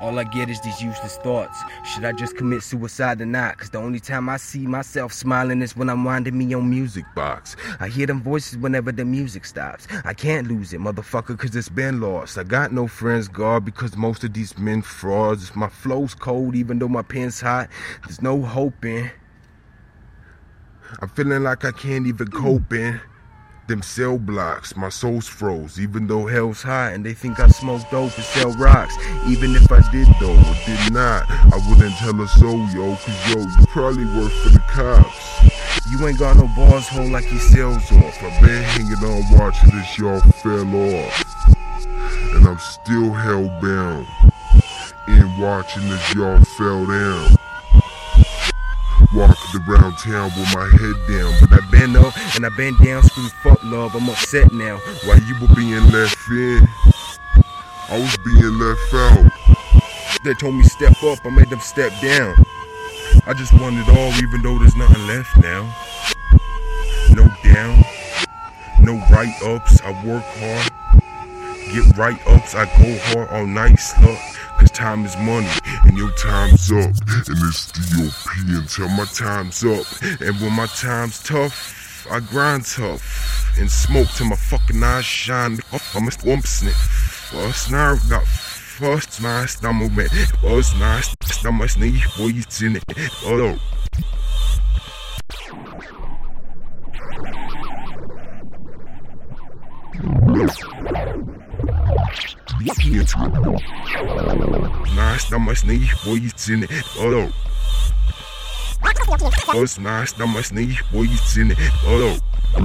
All I get is these useless thoughts. Should I just commit suicide or not? Cause the only time I see myself smiling is when I'm winding me on music box. I hear them voices whenever the music stops. I can't lose it, motherfucker, cause it's been lost. I got no friends, God, because most of these men frauds. My flow's cold, even though my pen's hot. There's no hope in. I'm feeling like I can't even cope in. Them cell blocks, my soul's froze, even though hell's hot and they think I smoke dope and sell rocks. Even if I did though, or did not, I wouldn't tell a soul, yo, cause yo, you probably work for the cops. You ain't got no balls hold like your cells off. I've been hanging on watching this y'all fell off. And I'm still hellbound in watching this y'all fell down. Around town with my head down. But I been up and I been down, screw fuck love, I'm upset now. While you were being left in, I was being left out. They told me step up, I made them step down. I just want it all, even though there's nothing left now. No down, no write ups, I work hard. Get right ups, I go hard all night, slut. Cause time is money, and your time's up. And it's DOP until my time's up. And when my time's tough, I grind tough. And smoke till my fucking eyes shine. I'm a swamp sniff. First now got first my stomach man. First my stomach sneeze, boy, in it. Oh, Nice, that boy, you in it. Oh, First nice, that boy, in it. Oh,